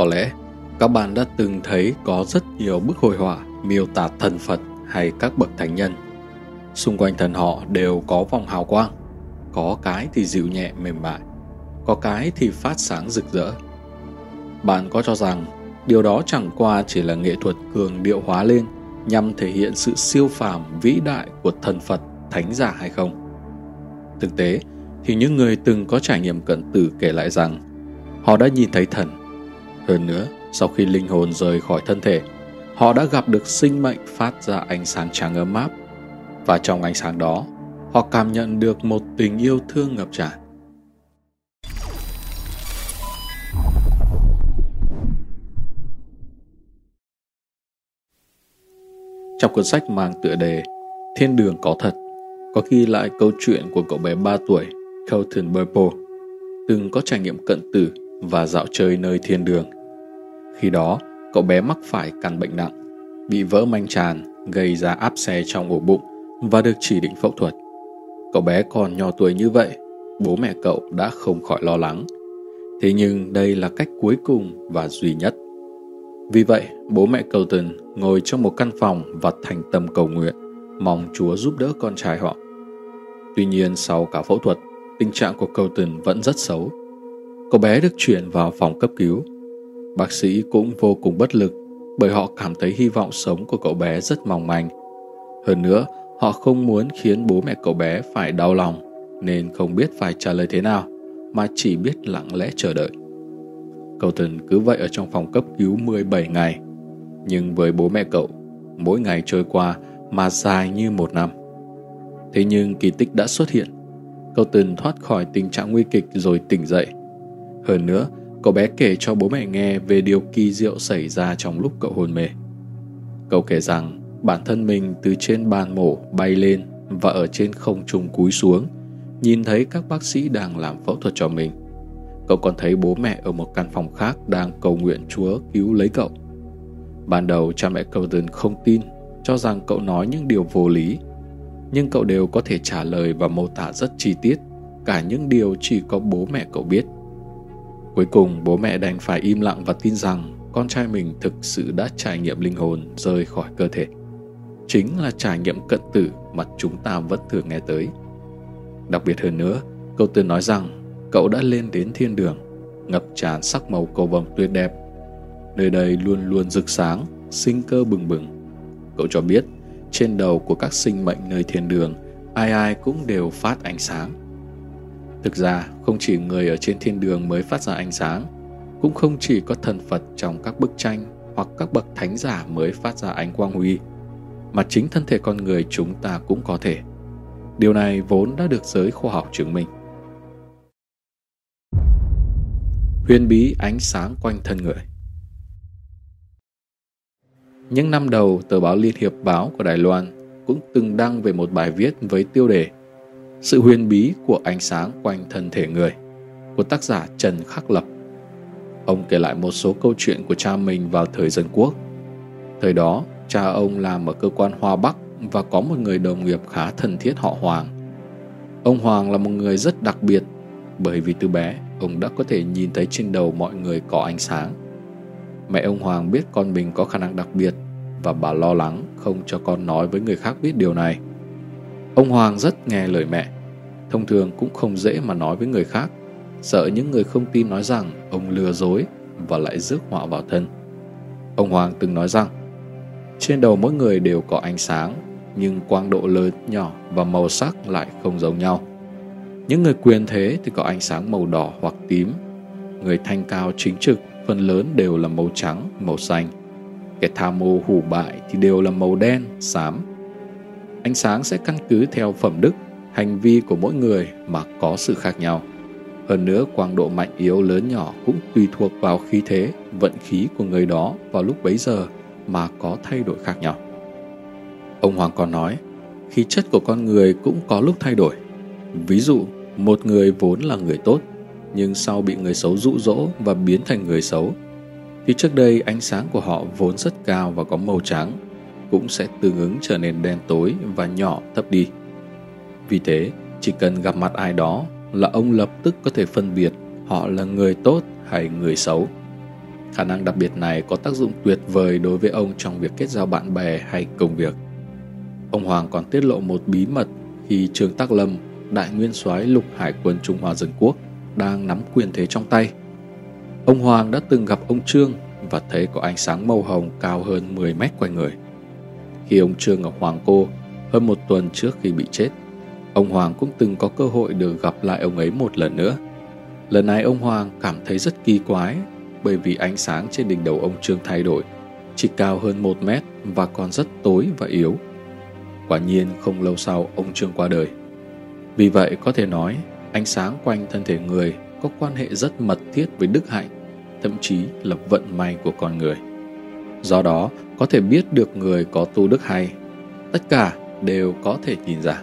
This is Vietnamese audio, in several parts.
Có lẽ các bạn đã từng thấy có rất nhiều bức hội họa miêu tả thần Phật hay các bậc thánh nhân. Xung quanh thần họ đều có vòng hào quang, có cái thì dịu nhẹ mềm mại, có cái thì phát sáng rực rỡ. Bạn có cho rằng điều đó chẳng qua chỉ là nghệ thuật cường điệu hóa lên nhằm thể hiện sự siêu phàm vĩ đại của thần Phật, thánh giả hay không? Thực tế thì những người từng có trải nghiệm cận tử kể lại rằng họ đã nhìn thấy thần. Hơn nữa, sau khi linh hồn rời khỏi thân thể, họ đã gặp được sinh mệnh phát ra ánh sáng trắng ấm áp. Và trong ánh sáng đó, họ cảm nhận được một tình yêu thương ngập tràn. Trong cuốn sách mang tựa đề Thiên đường có thật, có ghi lại câu chuyện của cậu bé 3 tuổi Colton Burpo, từng có trải nghiệm cận tử và dạo chơi nơi thiên đường. Khi đó, cậu bé mắc phải căn bệnh nặng, bị vỡ manh tràn, gây ra áp xe trong ổ bụng và được chỉ định phẫu thuật. Cậu bé còn nhỏ tuổi như vậy, bố mẹ cậu đã không khỏi lo lắng. Thế nhưng đây là cách cuối cùng và duy nhất. Vì vậy, bố mẹ Colton ngồi trong một căn phòng và thành tâm cầu nguyện, mong Chúa giúp đỡ con trai họ. Tuy nhiên sau cả phẫu thuật, tình trạng của Colton vẫn rất xấu. Cậu bé được chuyển vào phòng cấp cứu. Bác sĩ cũng vô cùng bất lực bởi họ cảm thấy hy vọng sống của cậu bé rất mong manh. Hơn nữa, họ không muốn khiến bố mẹ cậu bé phải đau lòng nên không biết phải trả lời thế nào mà chỉ biết lặng lẽ chờ đợi. Colton cứ vậy ở trong phòng cấp cứu 17 ngày. Nhưng với bố mẹ cậu, mỗi ngày trôi qua mà dài như một năm. Thế nhưng kỳ tích đã xuất hiện. Colton thoát khỏi tình trạng nguy kịch rồi tỉnh dậy. Hơn nữa, cậu bé kể cho bố mẹ nghe về điều kỳ diệu xảy ra trong lúc cậu hôn mê. Cậu kể rằng bản thân mình từ trên bàn mổ bay lên và ở trên không trung cúi xuống, nhìn thấy các bác sĩ đang làm phẫu thuật cho mình. Cậu còn thấy bố mẹ ở một căn phòng khác đang cầu nguyện Chúa cứu lấy cậu. Ban đầu cha mẹ Colton không tin, cho rằng cậu nói những điều vô lý. Nhưng cậu đều có thể trả lời và mô tả rất chi tiết, cả những điều chỉ có bố mẹ cậu biết. Cuối cùng bố mẹ đành phải im lặng và tin rằng con trai mình thực sự đã trải nghiệm linh hồn rời khỏi cơ thể. Chính là trải nghiệm cận tử mà chúng ta vẫn thường nghe tới. Đặc biệt hơn nữa, câu tiên nói rằng cậu đã lên đến thiên đường, ngập tràn sắc màu cầu vồng tuyệt đẹp. Nơi đây luôn luôn rực sáng, sinh cơ bừng bừng. Cậu cho biết, trên đầu của các sinh mệnh nơi thiên đường, ai ai cũng đều phát ánh sáng. Thực ra, không chỉ người ở trên thiên đường mới phát ra ánh sáng, cũng không chỉ có thần Phật trong các bức tranh hoặc các bậc thánh giả mới phát ra ánh quang huy, mà chính thân thể con người chúng ta cũng có thể. Điều này vốn đã được giới khoa học chứng minh. huyền bí ánh sáng quanh thân người. Những năm đầu, tờ báo Liên Hiệp Báo của Đài Loan cũng từng đăng về một bài viết với tiêu đề sự huyền bí của ánh sáng quanh thân thể người của tác giả Trần Khắc Lập. Ông kể lại một số câu chuyện của cha mình vào thời dân quốc. Thời đó, cha ông làm ở cơ quan Hoa Bắc và có một người đồng nghiệp khá thân thiết họ Hoàng. Ông Hoàng là một người rất đặc biệt bởi vì từ bé ông đã có thể nhìn thấy trên đầu mọi người có ánh sáng. Mẹ ông Hoàng biết con mình có khả năng đặc biệt và bà lo lắng không cho con nói với người khác biết điều này. Ông Hoàng rất nghe lời mẹ, thông thường cũng không dễ mà nói với người khác, sợ những người không tin nói rằng ông lừa dối và lại rước họa vào thân. Ông Hoàng từng nói rằng, trên đầu mỗi người đều có ánh sáng, nhưng quang độ lớn, nhỏ và màu sắc lại không giống nhau. Những người quyền thế thì có ánh sáng màu đỏ hoặc tím. Người thanh cao chính trực phần lớn đều là màu trắng, màu xanh. Kẻ tham mô hủ bại thì đều là màu đen, xám. Ánh sáng sẽ căn cứ theo phẩm đức, hành vi của mỗi người mà có sự khác nhau. Hơn nữa, quang độ mạnh yếu lớn nhỏ cũng tùy thuộc vào khí thế, vận khí của người đó vào lúc bấy giờ mà có thay đổi khác nhau. Ông Hoàng còn nói, khí chất của con người cũng có lúc thay đổi. Ví dụ, một người vốn là người tốt, nhưng sau bị người xấu dụ dỗ và biến thành người xấu, thì trước đây ánh sáng của họ vốn rất cao và có màu trắng, cũng sẽ tương ứng trở nên đen tối và nhỏ thấp đi. Vì thế, chỉ cần gặp mặt ai đó là ông lập tức có thể phân biệt họ là người tốt hay người xấu. Khả năng đặc biệt này có tác dụng tuyệt vời đối với ông trong việc kết giao bạn bè hay công việc. Ông Hoàng còn tiết lộ một bí mật khi Trương Tác Lâm, đại nguyên soái lục hải quân Trung Hoa Dân Quốc, đang nắm quyền thế trong tay. Ông Hoàng đã từng gặp ông Trương và thấy có ánh sáng màu hồng cao hơn 10 mét quanh người. Khi ông Trương ở Hoàng Cô, hơn một tuần trước khi bị chết, ông Hoàng cũng từng có cơ hội được gặp lại ông ấy một lần nữa. Lần này ông Hoàng cảm thấy rất kỳ quái bởi vì ánh sáng trên đỉnh đầu ông Trương thay đổi, chỉ cao hơn một mét và còn rất tối và yếu. Quả nhiên không lâu sau ông Trương qua đời. Vì vậy có thể nói ánh sáng quanh thân thể người có quan hệ rất mật thiết với đức hạnh, thậm chí là vận may của con người. Do đó, có thể biết được người có tu đức hay, tất cả đều có thể nhìn ra.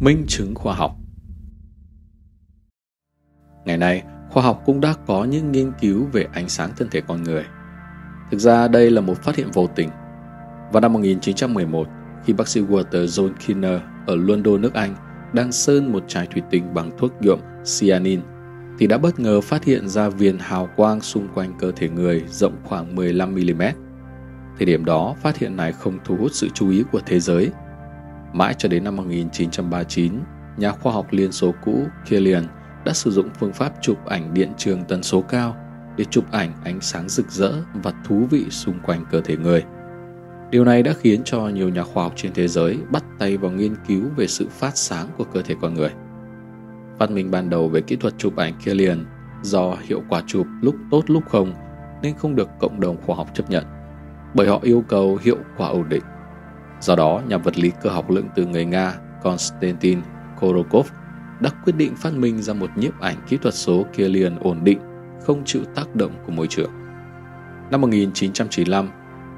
Minh chứng khoa học Ngày nay, khoa học cũng đã có những nghiên cứu về ánh sáng thân thể con người. Thực ra đây là một phát hiện vô tình. Vào năm 1911, khi bác sĩ Walter John Kinner ở London, nước Anh đang sơn một chai thủy tinh bằng thuốc nhuộm cyanin thì đã bất ngờ phát hiện ra viền hào quang xung quanh cơ thể người rộng khoảng 15mm. Thời điểm đó, phát hiện này không thu hút sự chú ý của thế giới. Mãi cho đến năm 1939, nhà khoa học Liên số cũ Killian đã sử dụng phương pháp chụp ảnh điện trường tần số cao để chụp ảnh ánh sáng rực rỡ và thú vị xung quanh cơ thể người. Điều này đã khiến cho nhiều nhà khoa học trên thế giới bắt tay vào nghiên cứu về sự phát sáng của cơ thể con người. Phát minh ban đầu về kỹ thuật chụp ảnh kia liền, do hiệu quả chụp lúc tốt lúc không nên không được cộng đồng khoa học chấp nhận, bởi họ yêu cầu hiệu quả ổn định. Do đó, nhà vật lý cơ học lượng từ người Nga Konstantin Korokov đã quyết định phát minh ra một nhiếp ảnh kỹ thuật số kia liền ổn định, không chịu tác động của môi trường. Năm 1995,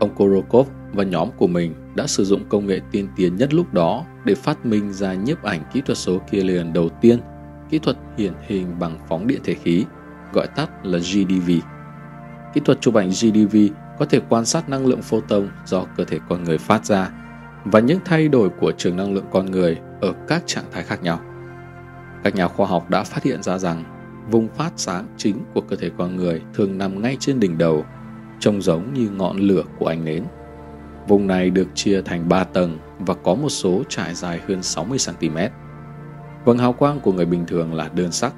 ông Korokov và nhóm của mình đã sử dụng công nghệ tiên tiến nhất lúc đó để phát minh ra nhiếp ảnh kỹ thuật số kia liền đầu tiên, kỹ thuật hiển hình bằng phóng điện thể khí, gọi tắt là GDV. Kỹ thuật chụp ảnh GDV có thể quan sát năng lượng photon do cơ thể con người phát ra và những thay đổi của trường năng lượng con người ở các trạng thái khác nhau. Các nhà khoa học đã phát hiện ra rằng vùng phát sáng chính của cơ thể con người thường nằm ngay trên đỉnh đầu, trông giống như ngọn lửa của ánh nến. Vùng này được chia thành 3 tầng và có một số trải dài hơn 60cm. Vầng hào quang của người bình thường là đơn sắc,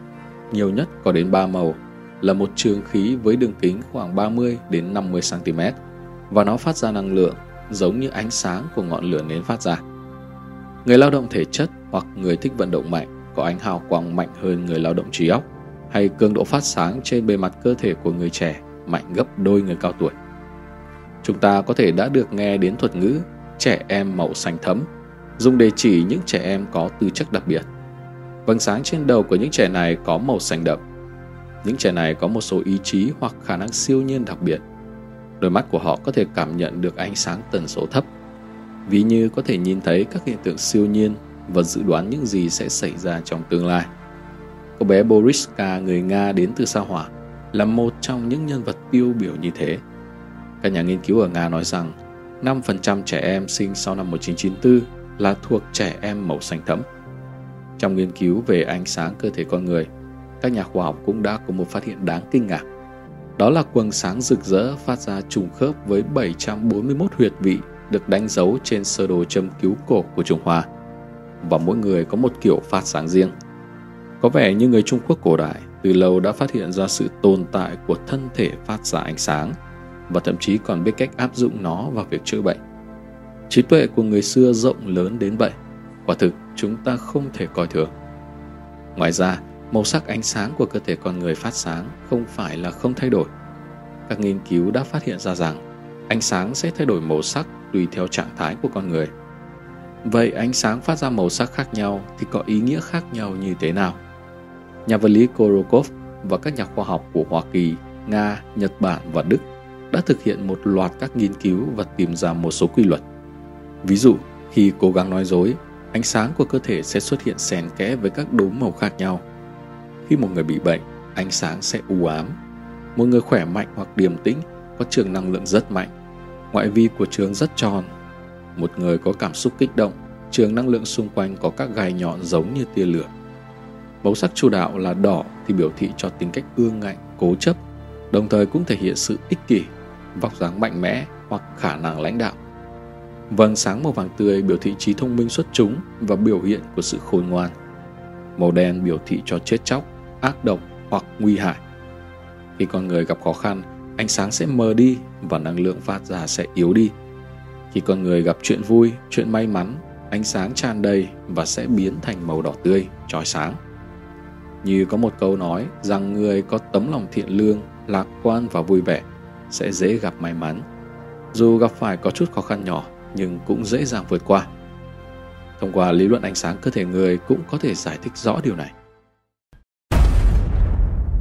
nhiều nhất có đến 3 màu, là một trường khí với đường kính khoảng 30 đến 50 cm và nó phát ra năng lượng giống như ánh sáng của ngọn lửa nến phát ra. Người lao động thể chất hoặc người thích vận động mạnh có ánh hào quang mạnh hơn người lao động trí óc hay cường độ phát sáng trên bề mặt cơ thể của người trẻ mạnh gấp đôi người cao tuổi. Chúng ta có thể đã được nghe đến thuật ngữ trẻ em màu xanh thấm, dùng để chỉ những trẻ em có tư chất đặc biệt. Vầng sáng trên đầu của những trẻ này có màu xanh đậm. Những trẻ này có một số ý chí hoặc khả năng siêu nhiên đặc biệt. Đôi mắt của họ có thể cảm nhận được ánh sáng tần số thấp, ví như có thể nhìn thấy các hiện tượng siêu nhiên và dự đoán những gì sẽ xảy ra trong tương lai. Cô bé Boriska người Nga đến từ Sao Hỏa là một trong những nhân vật tiêu biểu như thế. Các nhà nghiên cứu ở Nga nói rằng 5% trẻ em sinh sau năm 1994 là thuộc trẻ em màu xanh thẫm. Trong nghiên cứu về ánh sáng cơ thể con người, các nhà khoa học cũng đã có một phát hiện đáng kinh ngạc. Đó là quầng sáng rực rỡ phát ra trùng khớp với 741 huyệt vị được đánh dấu trên sơ đồ châm cứu cổ của Trung Hoa và mỗi người có một kiểu phát sáng riêng. Có vẻ như người Trung Quốc cổ đại từ lâu đã phát hiện ra sự tồn tại của thân thể phát ra ánh sáng và thậm chí còn biết cách áp dụng nó vào việc chữa bệnh. Trí tuệ của người xưa rộng lớn đến vậy, quả thực chúng ta không thể coi thường. Ngoài ra, màu sắc ánh sáng của cơ thể con người phát sáng không phải là không thay đổi. Các nghiên cứu đã phát hiện ra rằng ánh sáng sẽ thay đổi màu sắc tùy theo trạng thái của con người – Vậy ánh sáng phát ra màu sắc khác nhau thì có ý nghĩa khác nhau như thế nào? Nhà vật lý Korokov và các nhà khoa học của Hoa Kỳ, Nga, Nhật Bản và Đức đã thực hiện một loạt các nghiên cứu và tìm ra một số quy luật. Ví dụ, khi cố gắng nói dối, ánh sáng của cơ thể sẽ xuất hiện xen kẽ với các đốm màu khác nhau. Khi một người bị bệnh, ánh sáng sẽ u ám. Một người khỏe mạnh hoặc điềm tĩnh có trường năng lượng rất mạnh. Ngoại vi của trường rất tròn một người có cảm xúc kích động, trường năng lượng xung quanh có các gai nhọn giống như tia lửa. Màu sắc chủ đạo là đỏ thì biểu thị cho tính cách ương ngạnh, cố chấp, đồng thời cũng thể hiện sự ích kỷ, vóc dáng mạnh mẽ hoặc khả năng lãnh đạo. Vầng sáng màu vàng tươi biểu thị trí thông minh xuất chúng và biểu hiện của sự khôn ngoan. Màu đen biểu thị cho chết chóc, ác độc hoặc nguy hại. Khi con người gặp khó khăn, ánh sáng sẽ mờ đi và năng lượng phát ra sẽ yếu đi. Khi con người gặp chuyện vui, chuyện may mắn, ánh sáng tràn đầy và sẽ biến thành màu đỏ tươi, trói sáng. Như có một câu nói rằng người có tấm lòng thiện lương, lạc quan và vui vẻ sẽ dễ gặp may mắn. Dù gặp phải có chút khó khăn nhỏ nhưng cũng dễ dàng vượt qua. Thông qua lý luận ánh sáng cơ thể người cũng có thể giải thích rõ điều này.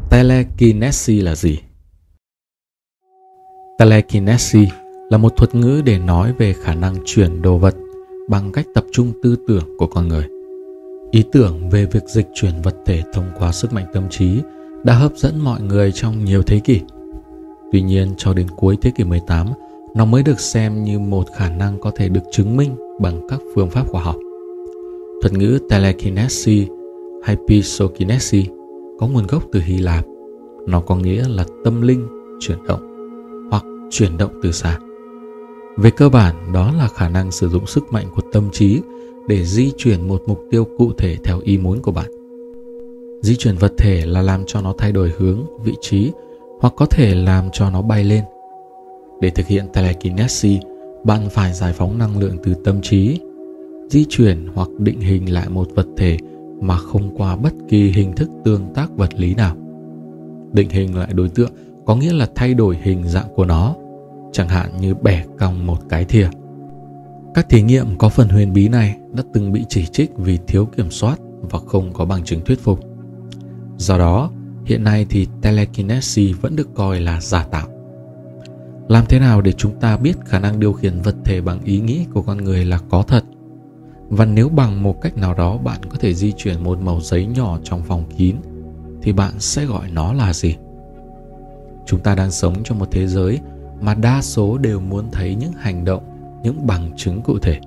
Telekinesis là gì? Telekinesis là một thuật ngữ để nói về khả năng chuyển đồ vật bằng cách tập trung tư tưởng của con người. Ý tưởng về việc dịch chuyển vật thể thông qua sức mạnh tâm trí đã hấp dẫn mọi người trong nhiều thế kỷ. Tuy nhiên, cho đến cuối thế kỷ 18, nó mới được xem như một khả năng có thể được chứng minh bằng các phương pháp khoa học. Thuật ngữ telekinesis hay psychokinesis có nguồn gốc từ Hy Lạp. Nó có nghĩa là tâm linh chuyển động hoặc chuyển động từ xa. Về cơ bản, đó là khả năng sử dụng sức mạnh của tâm trí để di chuyển một mục tiêu cụ thể theo ý muốn của bạn. Di chuyển vật thể là làm cho nó thay đổi hướng, vị trí hoặc có thể làm cho nó bay lên. Để thực hiện telekinesis, bạn phải giải phóng năng lượng từ tâm trí, di chuyển hoặc định hình lại một vật thể mà không qua bất kỳ hình thức tương tác vật lý nào. Định hình lại đối tượng có nghĩa là thay đổi hình dạng của nó, chẳng hạn như bẻ cong một cái thìa. Các thí nghiệm có phần huyền bí này đã từng bị chỉ trích vì thiếu kiểm soát và không có bằng chứng thuyết phục. Do đó, hiện nay thì telekinesis vẫn được coi là giả tạo. Làm thế nào để chúng ta biết khả năng điều khiển vật thể bằng ý nghĩ của con người là có thật? Và nếu bằng một cách nào đó bạn có thể di chuyển một mẩu giấy nhỏ trong phòng kín thì bạn sẽ gọi nó là gì? Chúng ta đang sống trong một thế giới mà đa số đều muốn thấy những hành động, những bằng chứng cụ thể.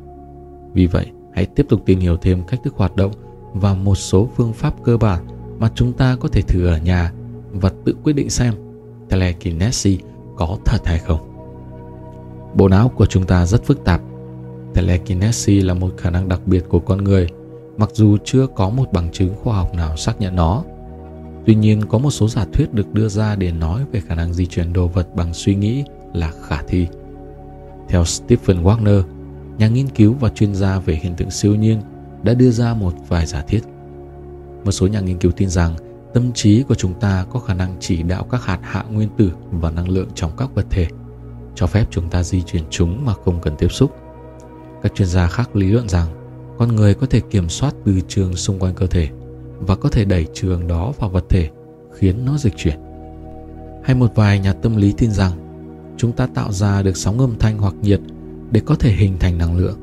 Vì vậy, hãy tiếp tục tìm hiểu thêm cách thức hoạt động và một số phương pháp cơ bản mà chúng ta có thể thử ở nhà và tự quyết định xem telekinesis có thật hay không. Bộ não của chúng ta rất phức tạp. Telekinesis là một khả năng đặc biệt của con người, mặc dù chưa có một bằng chứng khoa học nào xác nhận nó. Tuy nhiên, có một số giả thuyết được đưa ra để nói về khả năng di chuyển đồ vật bằng suy nghĩ là khả thi. Theo Stephen Wagner, nhà nghiên cứu và chuyên gia về hiện tượng siêu nhiên đã đưa ra một vài giả thiết. Một số nhà nghiên cứu tin rằng tâm trí của chúng ta có khả năng chỉ đạo các hạt hạ nguyên tử và năng lượng trong các vật thể, cho phép chúng ta di chuyển chúng mà không cần tiếp xúc. Các chuyên gia khác lý luận rằng con người có thể kiểm soát từ trường xung quanh cơ thể và có thể đẩy trường đó vào vật thể khiến nó dịch chuyển. Hay một vài nhà tâm lý tin rằng chúng ta tạo ra được sóng âm thanh hoặc nhiệt để có thể hình thành năng lượng.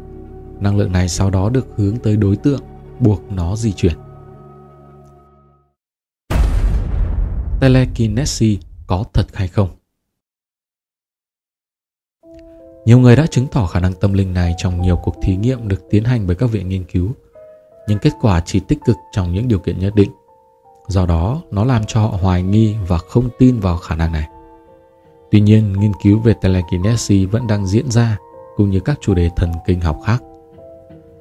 Năng lượng này sau đó được hướng tới đối tượng, buộc nó di chuyển. Telekinesis có thật hay không. Nhiều người đã chứng tỏ khả năng tâm linh này trong nhiều cuộc thí nghiệm được tiến hành bởi các viện nghiên cứu, nhưng kết quả chỉ tích cực trong những điều kiện nhất định. Do đó, nó làm cho họ hoài nghi và không tin vào khả năng này. Tuy nhiên, nghiên cứu về telekinesis vẫn đang diễn ra cũng như các chủ đề thần kinh học khác.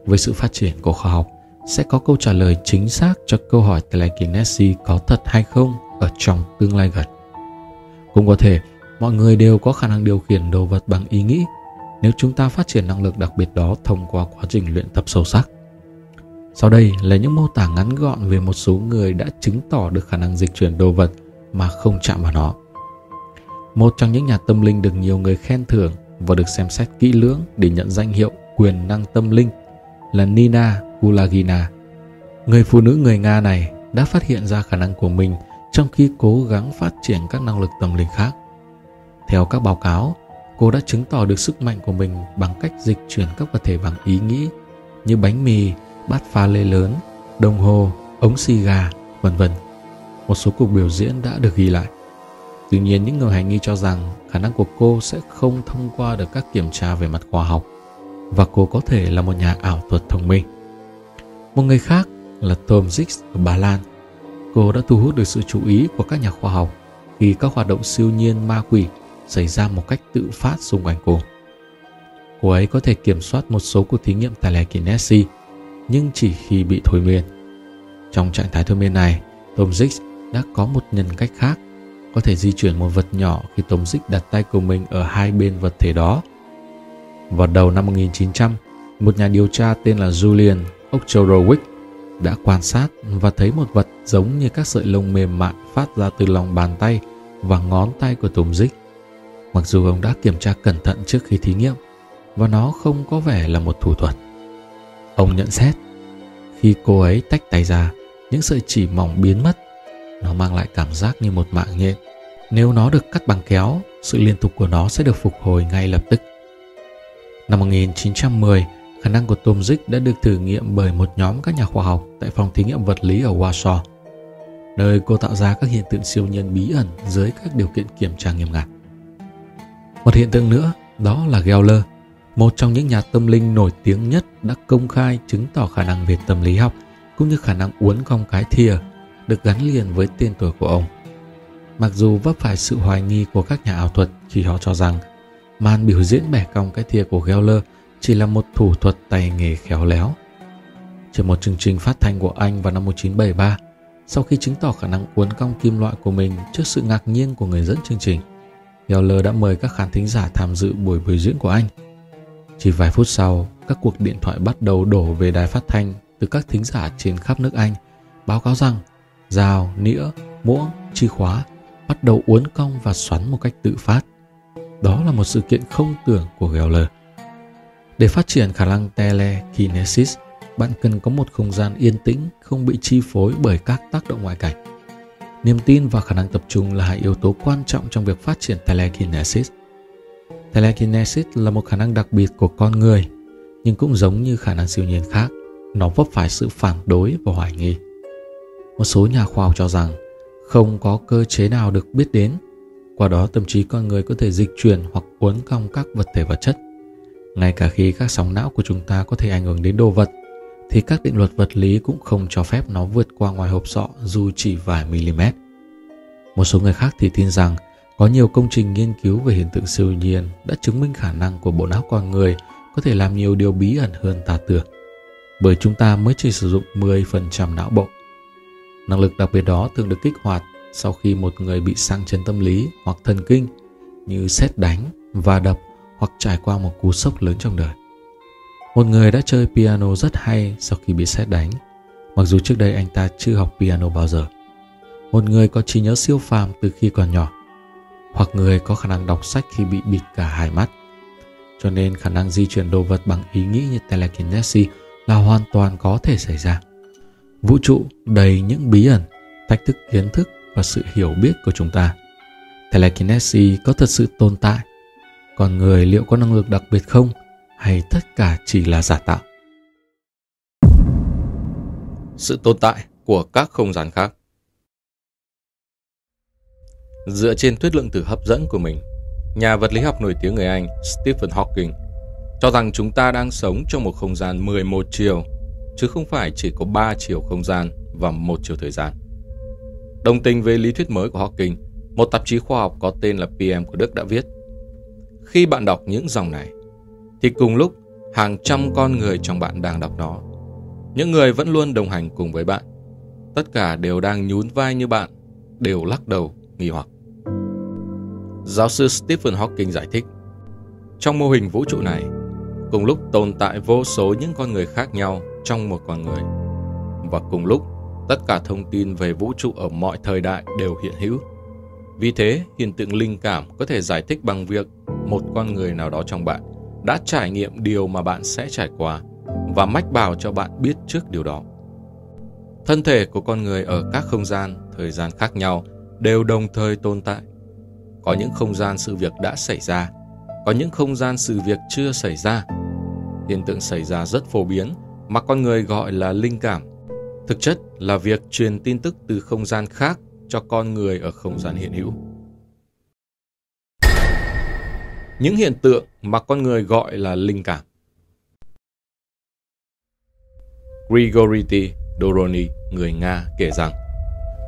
Với sự phát triển của khoa học, sẽ có câu trả lời chính xác cho câu hỏi telekinesis có thật hay không ở trong tương lai gần. Cũng có thể, mọi người đều có khả năng điều khiển đồ vật bằng ý nghĩ nếu chúng ta phát triển năng lực đặc biệt đó thông qua quá trình luyện tập sâu sắc. Sau đây là những mô tả ngắn gọn về một số người đã chứng tỏ được khả năng dịch chuyển đồ vật mà không chạm vào nó. Một trong những nhà tâm linh được nhiều người khen thưởng và được xem xét kỹ lưỡng để nhận danh hiệu quyền năng tâm linh là Nina Kulagina. Người phụ nữ người Nga này đã phát hiện ra khả năng của mình trong khi cố gắng phát triển các năng lực tâm linh khác. Theo các báo cáo, cô đã chứng tỏ được sức mạnh của mình bằng cách dịch chuyển các vật thể bằng ý nghĩ như bánh mì, bát pha lê lớn, đồng hồ, ống xì gà, vân vân. Một số cuộc biểu diễn đã được ghi lại. Tuy nhiên, những người hành nghi cho rằng khả năng của cô sẽ không thông qua được các kiểm tra về mặt khoa học và cô có thể là một nhà ảo thuật thông minh. Một người khác là Tom Zix ở Ba Lan cô đã thu hút được sự chú ý của các nhà khoa học khi các hoạt động siêu nhiên ma quỷ xảy ra một cách tự phát xung quanh cô. Cô ấy có thể kiểm soát một số cuộc thí nghiệm telekinesis, nhưng chỉ khi bị thôi miên. Trong trạng thái thôi miên này, Tom Zix đã có một nhân cách khác, có thể di chuyển một vật nhỏ khi Tom Zix đặt tay của mình ở hai bên vật thể đó. Vào đầu năm 1900, một nhà điều tra tên là Julian Ochorowicz đã quan sát và thấy một vật giống như các sợi lông mềm mại phát ra từ lòng bàn tay và ngón tay của Tùng Dích. Mặc dù ông đã kiểm tra cẩn thận trước khi thí nghiệm, và nó không có vẻ là một thủ thuật. Ông nhận xét, khi cô ấy tách tay ra, những sợi chỉ mỏng biến mất. Nó mang lại cảm giác như một mạng nhện. Nếu nó được cắt bằng kéo, sự liên tục của nó sẽ được phục hồi ngay lập tức. Năm 1910, khả năng của Tom Zick đã được thử nghiệm bởi một nhóm các nhà khoa học tại phòng thí nghiệm vật lý ở Warsaw, nơi cô tạo ra các hiện tượng siêu nhân bí ẩn dưới các điều kiện kiểm tra nghiêm ngặt. Một hiện tượng nữa đó là Geller, một trong những nhà tâm linh nổi tiếng nhất đã công khai chứng tỏ khả năng về tâm lý học cũng như khả năng uốn cong cái thìa được gắn liền với tên tuổi của ông. Mặc dù vấp phải sự hoài nghi của các nhà ảo thuật khi họ cho rằng màn biểu diễn bẻ cong cái thìa của Geller chỉ là một thủ thuật tay nghề khéo léo. Trên một chương trình phát thanh của anh vào năm 1973, sau khi chứng tỏ khả năng uốn cong kim loại của mình trước sự ngạc nhiên của người dẫn chương trình, Geller đã mời các khán thính giả tham dự buổi biểu diễn của anh – chỉ vài phút sau, các cuộc điện thoại bắt đầu đổ về đài phát thanh từ các thính giả trên khắp nước Anh, báo cáo rằng dao, nĩa, muỗng, chìa khóa bắt đầu uốn cong và xoắn một cách tự phát. Đó là một sự kiện không tưởng của Geller. Để phát triển khả năng telekinesis, bạn cần có một không gian yên tĩnh không bị chi phối bởi các tác động ngoại cảnh. Niềm tin và khả năng tập trung là hai yếu tố quan trọng trong việc phát triển telekinesis. Telekinesis là một khả năng đặc biệt của con người, nhưng cũng giống như khả năng siêu nhiên khác, nó vấp phải sự phản đối và hoài nghi. Một số nhà khoa học cho rằng không có cơ chế nào được biết đến, qua đó tâm trí con người có thể dịch chuyển hoặc uốn cong các vật thể vật chất. Ngay cả khi các sóng não của chúng ta có thể ảnh hưởng đến đồ vật, thì các định luật vật lý cũng không cho phép nó vượt qua ngoài hộp sọ dù chỉ vài mm. Một số người khác thì tin rằng có nhiều công trình nghiên cứu về hiện tượng siêu nhiên đã chứng minh khả năng của bộ não con người có thể làm nhiều điều bí ẩn hơn ta tưởng, bởi chúng ta mới chỉ sử dụng 10% não bộ. Năng lực đặc biệt đó thường được kích hoạt sau khi một người bị sang chấn tâm lý hoặc thần kinh như xét đánh, và đập hoặc trải qua một cú sốc lớn trong đời. Một người đã chơi piano rất hay sau khi bị xét đánh, mặc dù trước đây anh ta chưa học piano bao giờ. Một người có trí nhớ siêu phàm từ khi còn nhỏ hoặc người có khả năng đọc sách khi bị bịt cả hai mắt. Cho nên khả năng di chuyển đồ vật bằng ý nghĩ như telekinesis là hoàn toàn có thể xảy ra. Vũ trụ đầy những bí ẩn, thách thức kiến thức và sự hiểu biết của chúng ta. Telekinesis có thật sự tồn tại, con người liệu có năng lực đặc biệt không hay tất cả chỉ là giả tạo? Sự tồn tại của các không gian khác Dựa trên thuyết lượng tử hấp dẫn của mình, nhà vật lý học nổi tiếng người Anh Stephen Hawking cho rằng chúng ta đang sống trong một không gian 11 chiều, chứ không phải chỉ có 3 chiều không gian và một chiều thời gian. Đồng tình với lý thuyết mới của Hawking, một tạp chí khoa học có tên là PM của Đức đã viết khi bạn đọc những dòng này, thì cùng lúc hàng trăm con người trong bạn đang đọc nó. Những người vẫn luôn đồng hành cùng với bạn. Tất cả đều đang nhún vai như bạn, đều lắc đầu nghi hoặc. Giáo sư Stephen Hawking giải thích, trong mô hình vũ trụ này, cùng lúc tồn tại vô số những con người khác nhau trong một con người. Và cùng lúc, tất cả thông tin về vũ trụ ở mọi thời đại đều hiện hữu. Vì thế, hiện tượng linh cảm có thể giải thích bằng việc một con người nào đó trong bạn đã trải nghiệm điều mà bạn sẽ trải qua và mách bảo cho bạn biết trước điều đó. Thân thể của con người ở các không gian, thời gian khác nhau đều đồng thời tồn tại. Có những không gian sự việc đã xảy ra, có những không gian sự việc chưa xảy ra. Hiện tượng xảy ra rất phổ biến mà con người gọi là linh cảm. Thực chất là việc truyền tin tức từ không gian khác cho con người ở không gian hiện hữu. Những hiện tượng mà con người gọi là linh cảm. Grigory Doroni, người Nga, kể rằng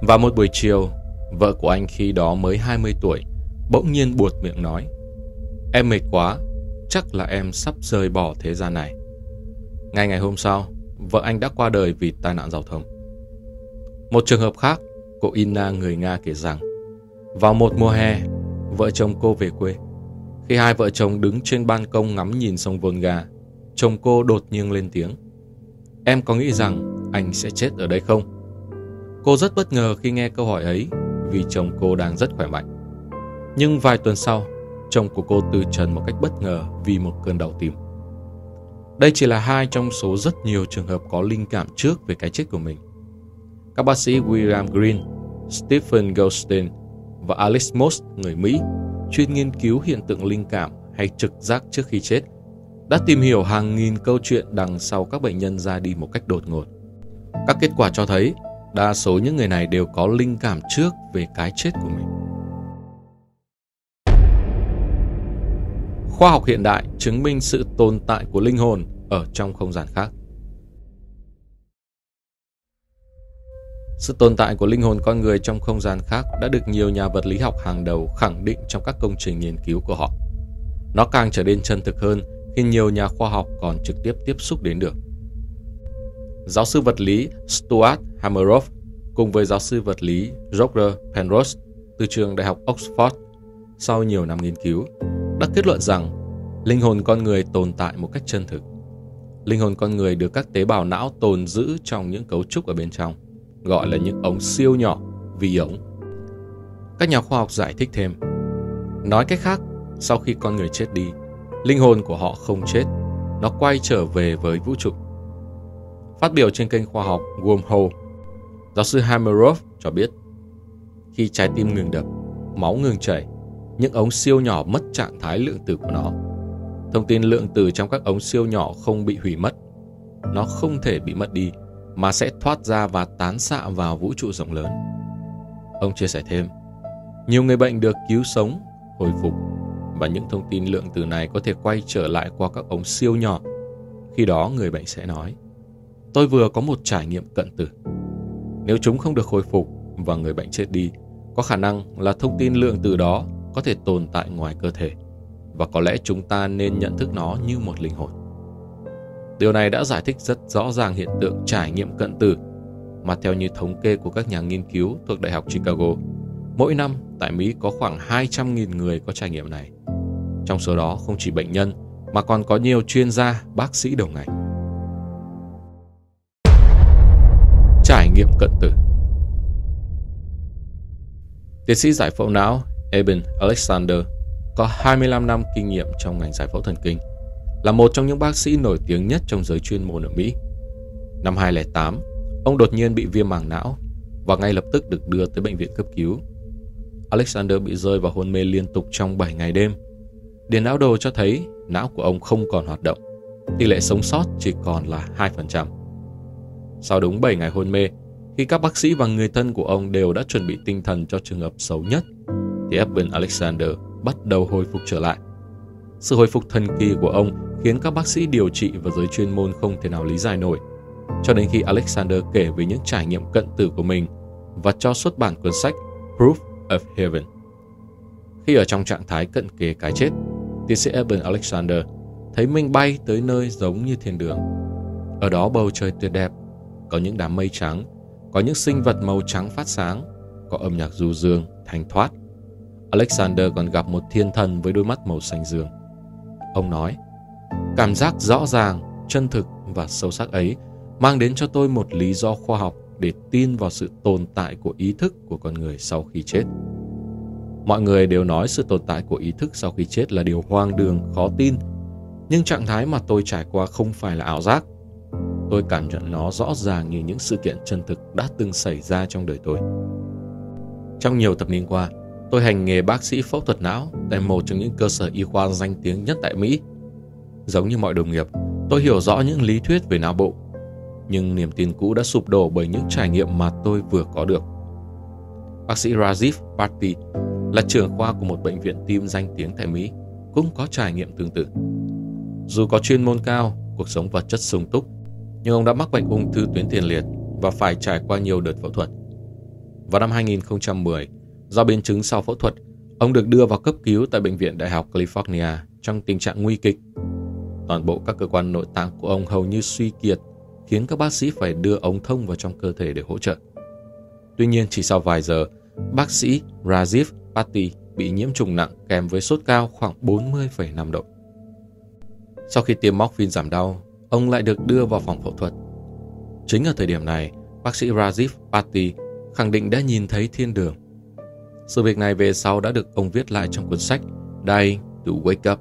vào một buổi chiều, vợ của anh khi đó mới 20 tuổi, bỗng nhiên buột miệng nói Em mệt quá, chắc là em sắp rời bỏ thế gian này. Ngay ngày hôm sau, vợ anh đã qua đời vì tai nạn giao thông. Một trường hợp khác, cô Ina người Nga kể rằng, vào một mùa hè, vợ chồng cô về quê. Khi hai vợ chồng đứng trên ban công ngắm nhìn sông Volga, chồng cô đột nhiên lên tiếng. Em có nghĩ rằng anh sẽ chết ở đây không? Cô rất bất ngờ khi nghe câu hỏi ấy vì chồng cô đang rất khỏe mạnh. Nhưng vài tuần sau, chồng của cô từ trần một cách bất ngờ vì một cơn đau tim. Đây chỉ là hai trong số rất nhiều trường hợp có linh cảm trước về cái chết của mình. Các bác sĩ William Green, Stephen Goldstein và Alex Moss, người Mỹ, chuyên nghiên cứu hiện tượng linh cảm hay trực giác trước khi chết, đã tìm hiểu hàng nghìn câu chuyện đằng sau các bệnh nhân ra đi một cách đột ngột. Các kết quả cho thấy đa số những người này đều có linh cảm trước về cái chết của mình. Khoa học hiện đại chứng minh sự tồn tại của linh hồn ở trong không gian khác. Sự tồn tại của linh hồn con người trong không gian khác đã được nhiều nhà vật lý học hàng đầu khẳng định trong các công trình nghiên cứu của họ. Nó càng trở nên chân thực hơn khi nhiều nhà khoa học còn trực tiếp tiếp xúc đến được. Giáo sư vật lý Stuart Hameroff cùng với giáo sư vật lý Roger Penrose từ trường Đại học Oxford sau nhiều năm nghiên cứu đã kết luận rằng linh hồn con người tồn tại một cách chân thực. Linh hồn con người được các tế bào não tồn giữ trong những cấu trúc ở bên trong, gọi là những ống siêu nhỏ, vi ống. Các nhà khoa học giải thích thêm. Nói cách khác, sau khi con người chết đi, linh hồn của họ không chết, nó quay trở về với vũ trụ. Phát biểu trên kênh khoa học Wormhole, giáo sư Hameroff cho biết, khi trái tim ngừng đập, máu ngừng chảy, những ống siêu nhỏ mất trạng thái lượng tử của nó. Thông tin lượng tử trong các ống siêu nhỏ không bị hủy mất. Nó không thể bị mất đi, mà sẽ thoát ra và tán xạ vào vũ trụ rộng lớn. Ông chia sẻ thêm, nhiều người bệnh được cứu sống, hồi phục và những thông tin lượng tử này có thể quay trở lại qua các ống siêu nhỏ. Khi đó người bệnh sẽ nói, tôi vừa có một trải nghiệm cận tử. Nếu chúng không được hồi phục và người bệnh chết đi, có khả năng là thông tin lượng tử đó có thể tồn tại ngoài cơ thể và có lẽ chúng ta nên nhận thức nó như một linh hồn. Điều này đã giải thích rất rõ ràng hiện tượng trải nghiệm cận tử mà theo như thống kê của các nhà nghiên cứu thuộc Đại học Chicago, mỗi năm tại Mỹ có khoảng 200.000 người có trải nghiệm này. Trong số đó không chỉ bệnh nhân mà còn có nhiều chuyên gia, bác sĩ đầu ngành. Trải nghiệm cận tử Tiến sĩ giải phẫu não Eben Alexander có 25 năm kinh nghiệm trong ngành giải phẫu thần kinh, là một trong những bác sĩ nổi tiếng nhất trong giới chuyên môn ở Mỹ. Năm 2008, ông đột nhiên bị viêm màng não và ngay lập tức được đưa tới bệnh viện cấp cứu. Alexander bị rơi vào hôn mê liên tục trong 7 ngày đêm. Điền não đồ cho thấy não của ông không còn hoạt động, tỷ lệ sống sót chỉ còn là 2%. Sau đúng 7 ngày hôn mê, khi các bác sĩ và người thân của ông đều đã chuẩn bị tinh thần cho trường hợp xấu nhất, thì Evan Alexander bắt đầu hồi phục trở lại. Sự hồi phục thần kỳ của ông khiến các bác sĩ điều trị và giới chuyên môn không thể nào lý giải nổi. Cho đến khi Alexander kể về những trải nghiệm cận tử của mình và cho xuất bản cuốn sách Proof of Heaven. Khi ở trong trạng thái cận kề cái chết, tiến sĩ Evan Alexander thấy mình bay tới nơi giống như thiên đường. Ở đó bầu trời tuyệt đẹp, có những đám mây trắng, có những sinh vật màu trắng phát sáng, có âm nhạc du dương, thanh thoát Alexander còn gặp một thiên thần với đôi mắt màu xanh dương. Ông nói, cảm giác rõ ràng, chân thực và sâu sắc ấy mang đến cho tôi một lý do khoa học để tin vào sự tồn tại của ý thức của con người sau khi chết. Mọi người đều nói sự tồn tại của ý thức sau khi chết là điều hoang đường, khó tin. Nhưng trạng thái mà tôi trải qua không phải là ảo giác. Tôi cảm nhận nó rõ ràng như những sự kiện chân thực đã từng xảy ra trong đời tôi. Trong nhiều thập niên qua, Tôi hành nghề bác sĩ phẫu thuật não tại một trong những cơ sở y khoa danh tiếng nhất tại Mỹ. Giống như mọi đồng nghiệp, tôi hiểu rõ những lý thuyết về não bộ, nhưng niềm tin cũ đã sụp đổ bởi những trải nghiệm mà tôi vừa có được. Bác sĩ Rajiv Bharti là trưởng khoa của một bệnh viện tim danh tiếng tại Mỹ, cũng có trải nghiệm tương tự. Dù có chuyên môn cao, cuộc sống vật chất sung túc, nhưng ông đã mắc bệnh ung thư tuyến tiền liệt và phải trải qua nhiều đợt phẫu thuật. Vào năm 2010, do biến chứng sau phẫu thuật, ông được đưa vào cấp cứu tại Bệnh viện Đại học California trong tình trạng nguy kịch. Toàn bộ các cơ quan nội tạng của ông hầu như suy kiệt, khiến các bác sĩ phải đưa ống thông vào trong cơ thể để hỗ trợ. Tuy nhiên, chỉ sau vài giờ, bác sĩ Rajiv Patti bị nhiễm trùng nặng kèm với sốt cao khoảng 40,5 độ. Sau khi tiêm morphine giảm đau, ông lại được đưa vào phòng phẫu thuật. Chính ở thời điểm này, bác sĩ Rajiv Patti khẳng định đã nhìn thấy thiên đường. Sự việc này về sau đã được ông viết lại trong cuốn sách Dying to Wake Up.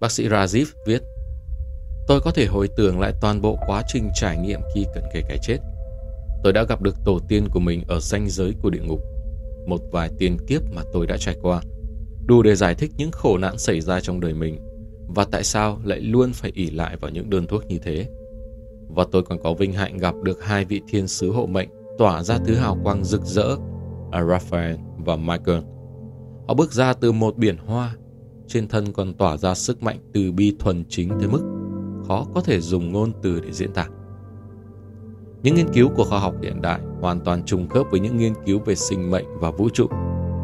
Bác sĩ Rajiv viết Tôi có thể hồi tưởng lại toàn bộ quá trình trải nghiệm khi cận kề cái chết. Tôi đã gặp được tổ tiên của mình ở ranh giới của địa ngục. Một vài tiền kiếp mà tôi đã trải qua. Đủ để giải thích những khổ nạn xảy ra trong đời mình và tại sao lại luôn phải ỉ lại vào những đơn thuốc như thế. Và tôi còn có vinh hạnh gặp được hai vị thiên sứ hộ mệnh tỏa ra thứ hào quang rực rỡ, À, Raphael và Michael. Họ bước ra từ một biển hoa, trên thân còn tỏa ra sức mạnh từ bi thuần chính tới mức khó có thể dùng ngôn từ để diễn tả. Những nghiên cứu của khoa học hiện đại hoàn toàn trùng khớp với những nghiên cứu về sinh mệnh và vũ trụ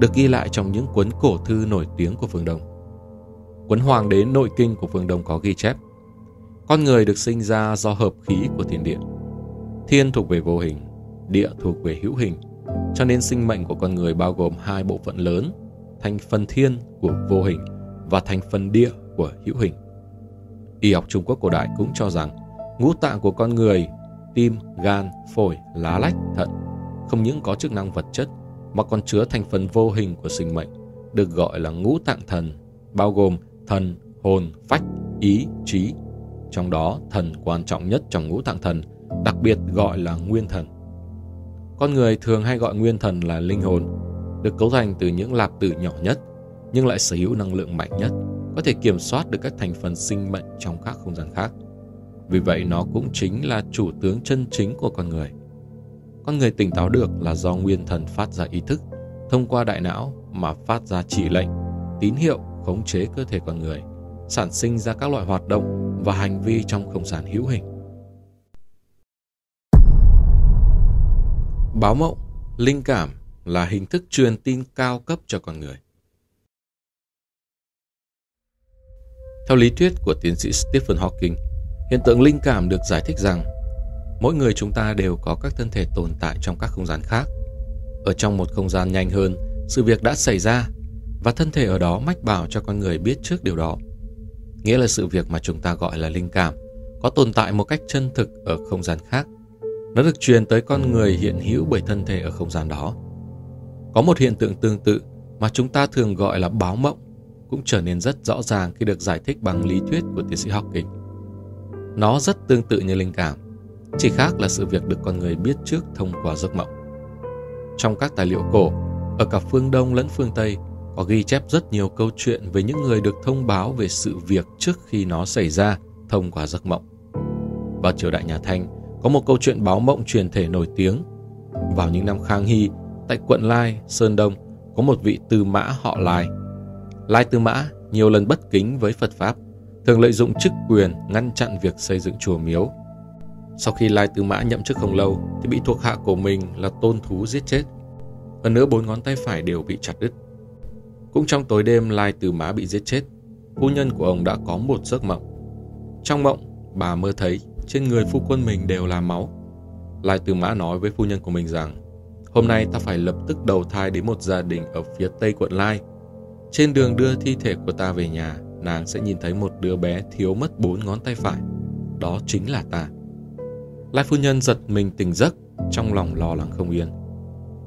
được ghi lại trong những cuốn cổ thư nổi tiếng của phương Đông. Cuốn Hoàng đế nội kinh của phương Đông có ghi chép Con người được sinh ra do hợp khí của thiên địa. Thiên thuộc về vô hình, địa thuộc về hữu hình, cho nên sinh mệnh của con người bao gồm hai bộ phận lớn, thành phần thiên của vô hình và thành phần địa của hữu hình. Y học Trung Quốc cổ đại cũng cho rằng ngũ tạng của con người, tim, gan, phổi, lá lách, thận không những có chức năng vật chất mà còn chứa thành phần vô hình của sinh mệnh, được gọi là ngũ tạng thần, bao gồm thần, hồn, phách, ý, trí. Trong đó, thần quan trọng nhất trong ngũ tạng thần, đặc biệt gọi là nguyên thần. Con người thường hay gọi nguyên thần là linh hồn, được cấu thành từ những lạp tử nhỏ nhất, nhưng lại sở hữu năng lượng mạnh nhất, có thể kiểm soát được các thành phần sinh mệnh trong các không gian khác. Vì vậy nó cũng chính là chủ tướng chân chính của con người. Con người tỉnh táo được là do nguyên thần phát ra ý thức, thông qua đại não mà phát ra chỉ lệnh, tín hiệu khống chế cơ thể con người, sản sinh ra các loại hoạt động và hành vi trong không gian hữu hình. Báo mộng, linh cảm là hình thức truyền tin cao cấp cho con người. Theo lý thuyết của tiến sĩ Stephen Hawking, hiện tượng linh cảm được giải thích rằng mỗi người chúng ta đều có các thân thể tồn tại trong các không gian khác. Ở trong một không gian nhanh hơn, sự việc đã xảy ra và thân thể ở đó mách bảo cho con người biết trước điều đó. Nghĩa là sự việc mà chúng ta gọi là linh cảm có tồn tại một cách chân thực ở không gian khác. Nó được truyền tới con người hiện hữu bởi thân thể ở không gian đó. Có một hiện tượng tương tự mà chúng ta thường gọi là báo mộng cũng trở nên rất rõ ràng khi được giải thích bằng lý thuyết của tiến sĩ Hawking. Nó rất tương tự như linh cảm, chỉ khác là sự việc được con người biết trước thông qua giấc mộng. Trong các tài liệu cổ, ở cả phương Đông lẫn phương Tây, có ghi chép rất nhiều câu chuyện về những người được thông báo về sự việc trước khi nó xảy ra thông qua giấc mộng. Vào triều đại nhà Thanh, có một câu chuyện báo mộng truyền thể nổi tiếng. Vào những năm Khang Hy, tại quận Lai, Sơn Đông, có một vị tư mã họ Lai. Lai Tư Mã nhiều lần bất kính với Phật Pháp, thường lợi dụng chức quyền ngăn chặn việc xây dựng chùa miếu. Sau khi Lai Tư Mã nhậm chức không lâu thì bị thuộc hạ của mình là tôn thú giết chết. Hơn nữa bốn ngón tay phải đều bị chặt đứt. Cũng trong tối đêm Lai tư Mã bị giết chết, phu nhân của ông đã có một giấc mộng. Trong mộng, bà mơ thấy trên người phu quân mình đều là máu. Lai Từ Mã nói với phu nhân của mình rằng, hôm nay ta phải lập tức đầu thai đến một gia đình ở phía tây quận Lai. Trên đường đưa thi thể của ta về nhà, nàng sẽ nhìn thấy một đứa bé thiếu mất bốn ngón tay phải. Đó chính là ta. Lai phu nhân giật mình tỉnh giấc, trong lòng lo lắng không yên.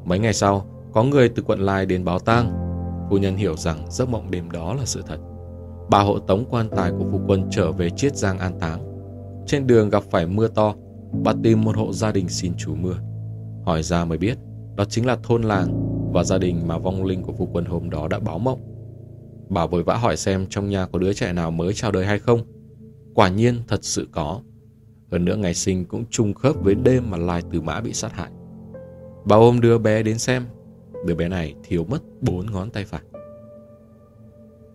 Mấy ngày sau, có người từ quận Lai đến báo tang Phu nhân hiểu rằng giấc mộng đêm đó là sự thật. Bà hộ tống quan tài của phu quân trở về Chiết Giang an táng. Trên đường gặp phải mưa to, bà tìm một hộ gia đình xin chú mưa. Hỏi ra mới biết, đó chính là thôn làng và gia đình mà vong linh của phu quân hôm đó đã báo mộng. Bà vội vã hỏi xem trong nhà có đứa trẻ nào mới chào đời hay không. Quả nhiên thật sự có. Hơn nữa ngày sinh cũng trùng khớp với đêm mà Lai Từ Mã bị sát hại. Bà ôm đứa bé đến xem đứa bé này thiếu mất bốn ngón tay phải.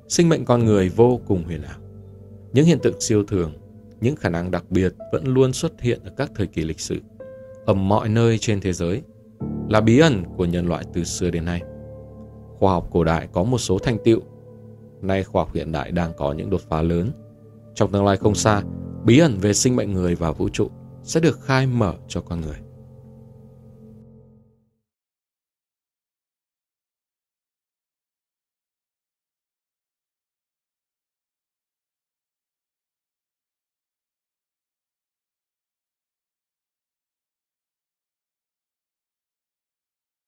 Sinh mệnh con người vô cùng huyền ảo. Những hiện tượng siêu thường, những khả năng đặc biệt vẫn luôn xuất hiện ở các thời kỳ lịch sử, ở mọi nơi trên thế giới. là bí ẩn của nhân loại từ xưa đến nay. Khoa học cổ đại có một số thành tựu, nay khoa học hiện đại đang có những đột phá lớn. Trong tương lai không xa, bí ẩn về sinh mệnh người và vũ trụ sẽ được khai mở cho con người.